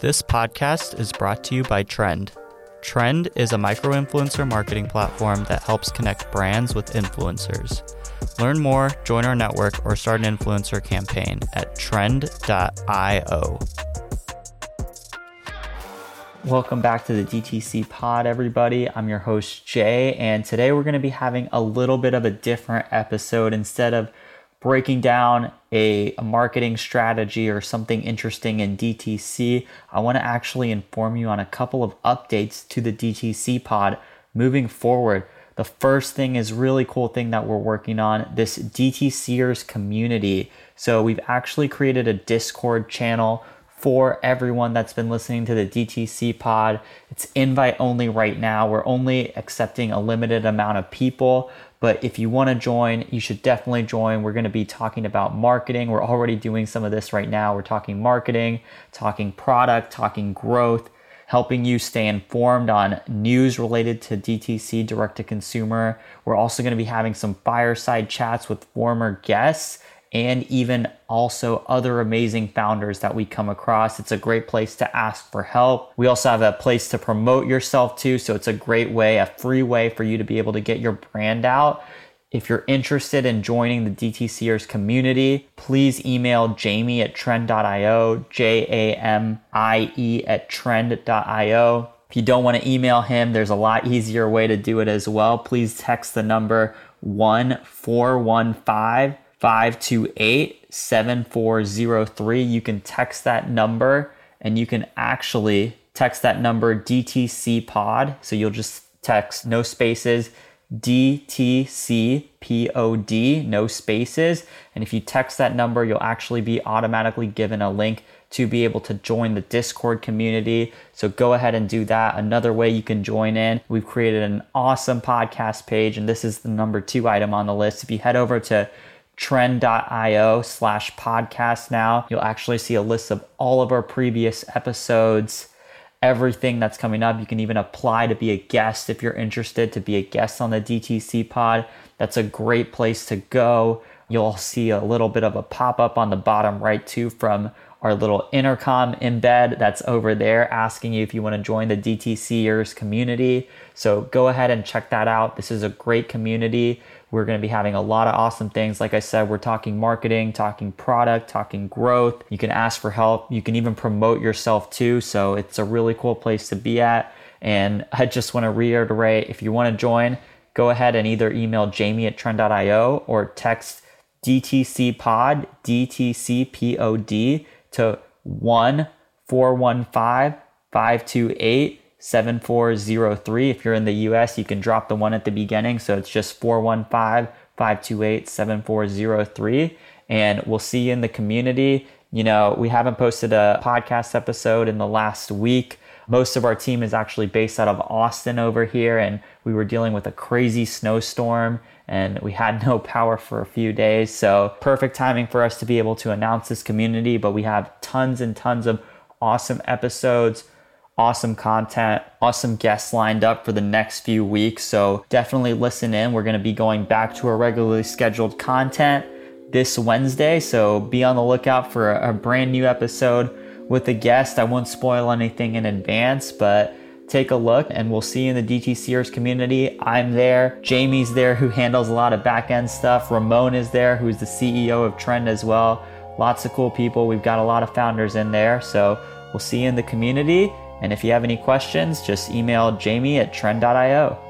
This podcast is brought to you by Trend. Trend is a micro influencer marketing platform that helps connect brands with influencers. Learn more, join our network, or start an influencer campaign at trend.io. Welcome back to the DTC Pod, everybody. I'm your host, Jay, and today we're going to be having a little bit of a different episode. Instead of breaking down a, a, marketing strategy or something interesting in DTC, I want to actually inform you on a couple of updates to the DTC pod moving forward. The first thing is really cool thing that we're working on this DTCers community. So we've actually created a Discord channel for everyone that's been listening to the DTC pod. It's invite only right now. We're only accepting a limited amount of people. But if you want to join, you should definitely join. We're going to be talking about marketing. We're already doing some of this right now. We're talking marketing, talking product, talking growth, helping you stay informed on news related to DTC, direct to consumer. We're also going to be having some fireside chats with former guests and even also other amazing founders that we come across. It's a great place to ask for help. We also have a place to promote yourself too. So it's a great way, a free way for you to be able to get your brand out. If you're interested in joining the DTCers community, please email jamie at trend.io, J A M I E at trend.io. If you don't want to email him, there's a lot easier way to do it as well. Please text the number 1415 528 7403. You can text that number and you can actually text that number DTC pod. So you'll just text no spaces DTC POD, no spaces. And if you text that number, you'll actually be automatically given a link to be able to join the Discord community. So go ahead and do that. Another way you can join in, we've created an awesome podcast page, and this is the number two item on the list. If you head over to trend.io slash podcast now. You'll actually see a list of all of our previous episodes, everything that's coming up. You can even apply to be a guest if you're interested to be a guest on the DTC pod. That's a great place to go. You'll see a little bit of a pop up on the bottom right too from our little intercom embed that's over there asking you if you want to join the DTCers community. So go ahead and check that out. This is a great community. We're going to be having a lot of awesome things. Like I said, we're talking marketing, talking product, talking growth. You can ask for help. You can even promote yourself too. So it's a really cool place to be at. And I just want to reiterate if you want to join, go ahead and either email jamie at trend.io or text DTC pod, DTC POD to 1 415 528 7403. If you're in the US, you can drop the one at the beginning. So it's just 415 528 7403. And we'll see you in the community. You know, we haven't posted a podcast episode in the last week. Most of our team is actually based out of Austin over here, and we were dealing with a crazy snowstorm and we had no power for a few days. So, perfect timing for us to be able to announce this community. But we have tons and tons of awesome episodes awesome content, awesome guests lined up for the next few weeks. So definitely listen in. We're going to be going back to our regularly scheduled content this Wednesday. So be on the lookout for a, brand new episode with the guest. I won't spoil anything in advance, but take a look and we'll see you in the DTCers community. I'm there. Jamie's there who handles a lot of back end stuff. Ramon is there who's the CEO of Trend as well. Lots of cool people. We've got a lot of founders in there. So we'll see you in the community. And if you have any questions, just email jamie at trend.io.